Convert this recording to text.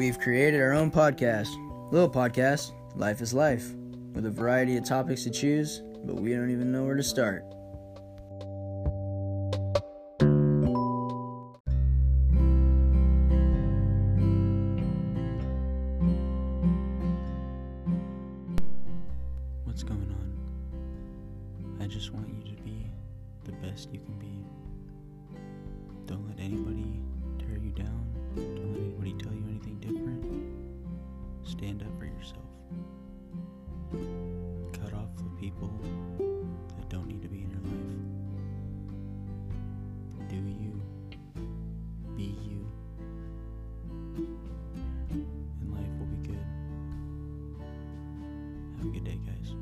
We've created our own podcast, little podcast, Life is Life, with a variety of topics to choose, but we don't even know where to start. What's going on? I just want you to be the best you can be. Don't let anybody Stand up for yourself. Cut off the people that don't need to be in your life. Do you. Be you. And life will be good. Have a good day, guys.